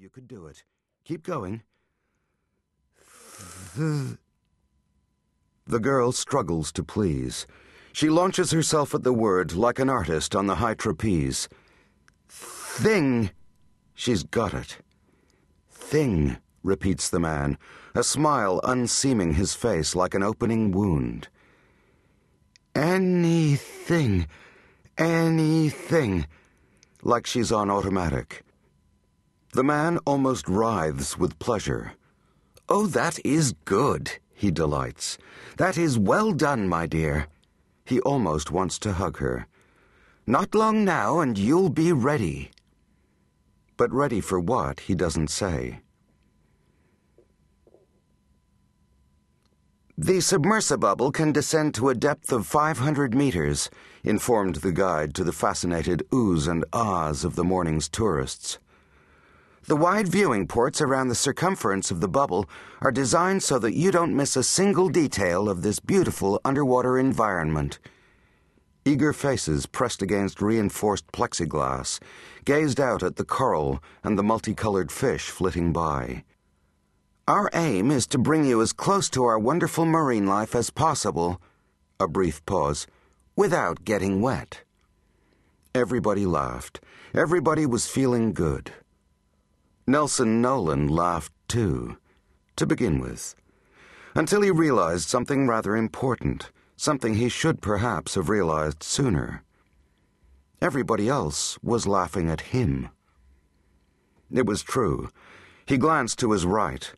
you could do it. Keep going. The... girl struggles to please. She launches herself at the word like an artist on the high trapeze. Thing. She's got it. Thing, repeats the man, a smile unseaming his face like an opening wound. Anything. Anything. Like she's on automatic. The man almost writhes with pleasure. Oh, that is good, he delights. That is well done, my dear. He almost wants to hug her. Not long now, and you'll be ready. But ready for what, he doesn't say. The submersible bubble can descend to a depth of 500 meters, informed the guide to the fascinated oohs and ahs of the morning's tourists. The wide viewing ports around the circumference of the bubble are designed so that you don't miss a single detail of this beautiful underwater environment. Eager faces pressed against reinforced plexiglass gazed out at the coral and the multicolored fish flitting by. Our aim is to bring you as close to our wonderful marine life as possible. A brief pause, without getting wet. Everybody laughed. Everybody was feeling good. Nelson Nolan laughed too, to begin with, until he realized something rather important, something he should perhaps have realized sooner. Everybody else was laughing at him. It was true. He glanced to his right.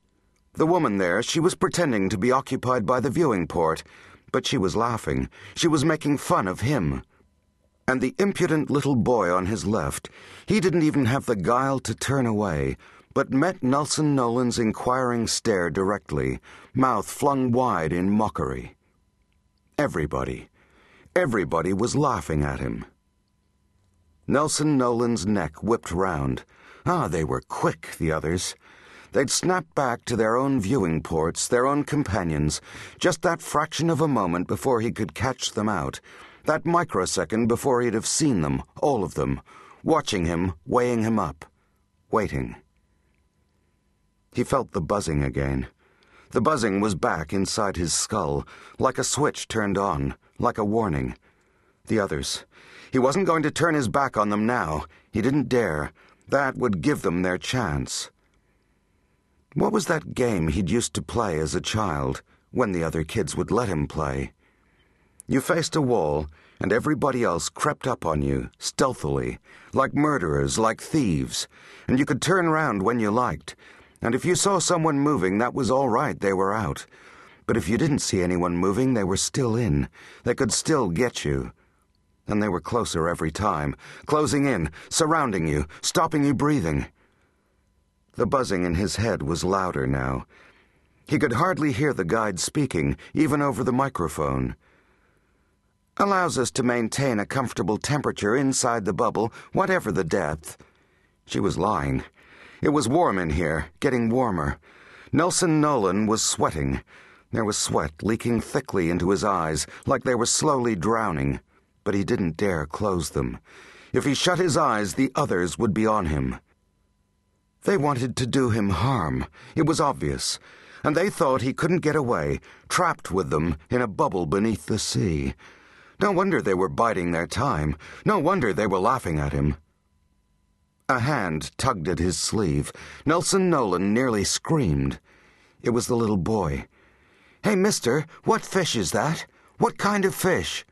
The woman there, she was pretending to be occupied by the viewing port, but she was laughing. She was making fun of him. And the impudent little boy on his left, he didn't even have the guile to turn away, but met Nelson Nolan's inquiring stare directly, mouth flung wide in mockery. Everybody, everybody was laughing at him. Nelson Nolan's neck whipped round. Ah, they were quick, the others. They'd snapped back to their own viewing ports, their own companions, just that fraction of a moment before he could catch them out that microsecond before he'd have seen them, all of them, watching him, weighing him up, waiting. He felt the buzzing again. The buzzing was back inside his skull, like a switch turned on, like a warning. The others. He wasn't going to turn his back on them now. He didn't dare. That would give them their chance. What was that game he'd used to play as a child, when the other kids would let him play? You faced a wall, and everybody else crept up on you, stealthily, like murderers, like thieves, and you could turn round when you liked. And if you saw someone moving, that was all right, they were out. But if you didn't see anyone moving, they were still in. They could still get you. And they were closer every time, closing in, surrounding you, stopping you breathing. The buzzing in his head was louder now. He could hardly hear the guide speaking, even over the microphone allows us to maintain a comfortable temperature inside the bubble, whatever the depth. She was lying. It was warm in here, getting warmer. Nelson Nolan was sweating. There was sweat leaking thickly into his eyes, like they were slowly drowning, but he didn't dare close them. If he shut his eyes, the others would be on him. They wanted to do him harm. It was obvious. And they thought he couldn't get away, trapped with them in a bubble beneath the sea. No wonder they were biding their time. No wonder they were laughing at him. A hand tugged at his sleeve. Nelson Nolan nearly screamed. It was the little boy. Hey, mister, what fish is that? What kind of fish?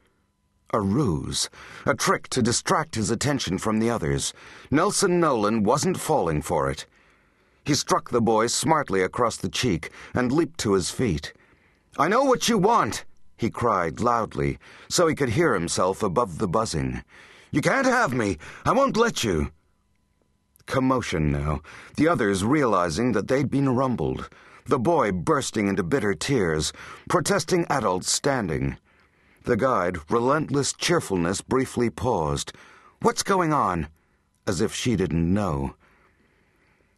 A ruse, a trick to distract his attention from the others. Nelson Nolan wasn't falling for it. He struck the boy smartly across the cheek and leaped to his feet. I know what you want, he cried loudly, so he could hear himself above the buzzing. You can't have me! I won't let you! Commotion now, the others realizing that they'd been rumbled, the boy bursting into bitter tears, protesting adults standing. The guide, relentless cheerfulness, briefly paused. What's going on? As if she didn't know.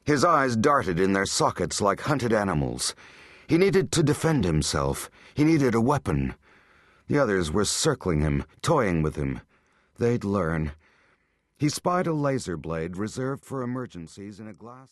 His eyes darted in their sockets like hunted animals. He needed to defend himself. He needed a weapon. The others were circling him, toying with him. They'd learn. He spied a laser blade reserved for emergencies in a glass.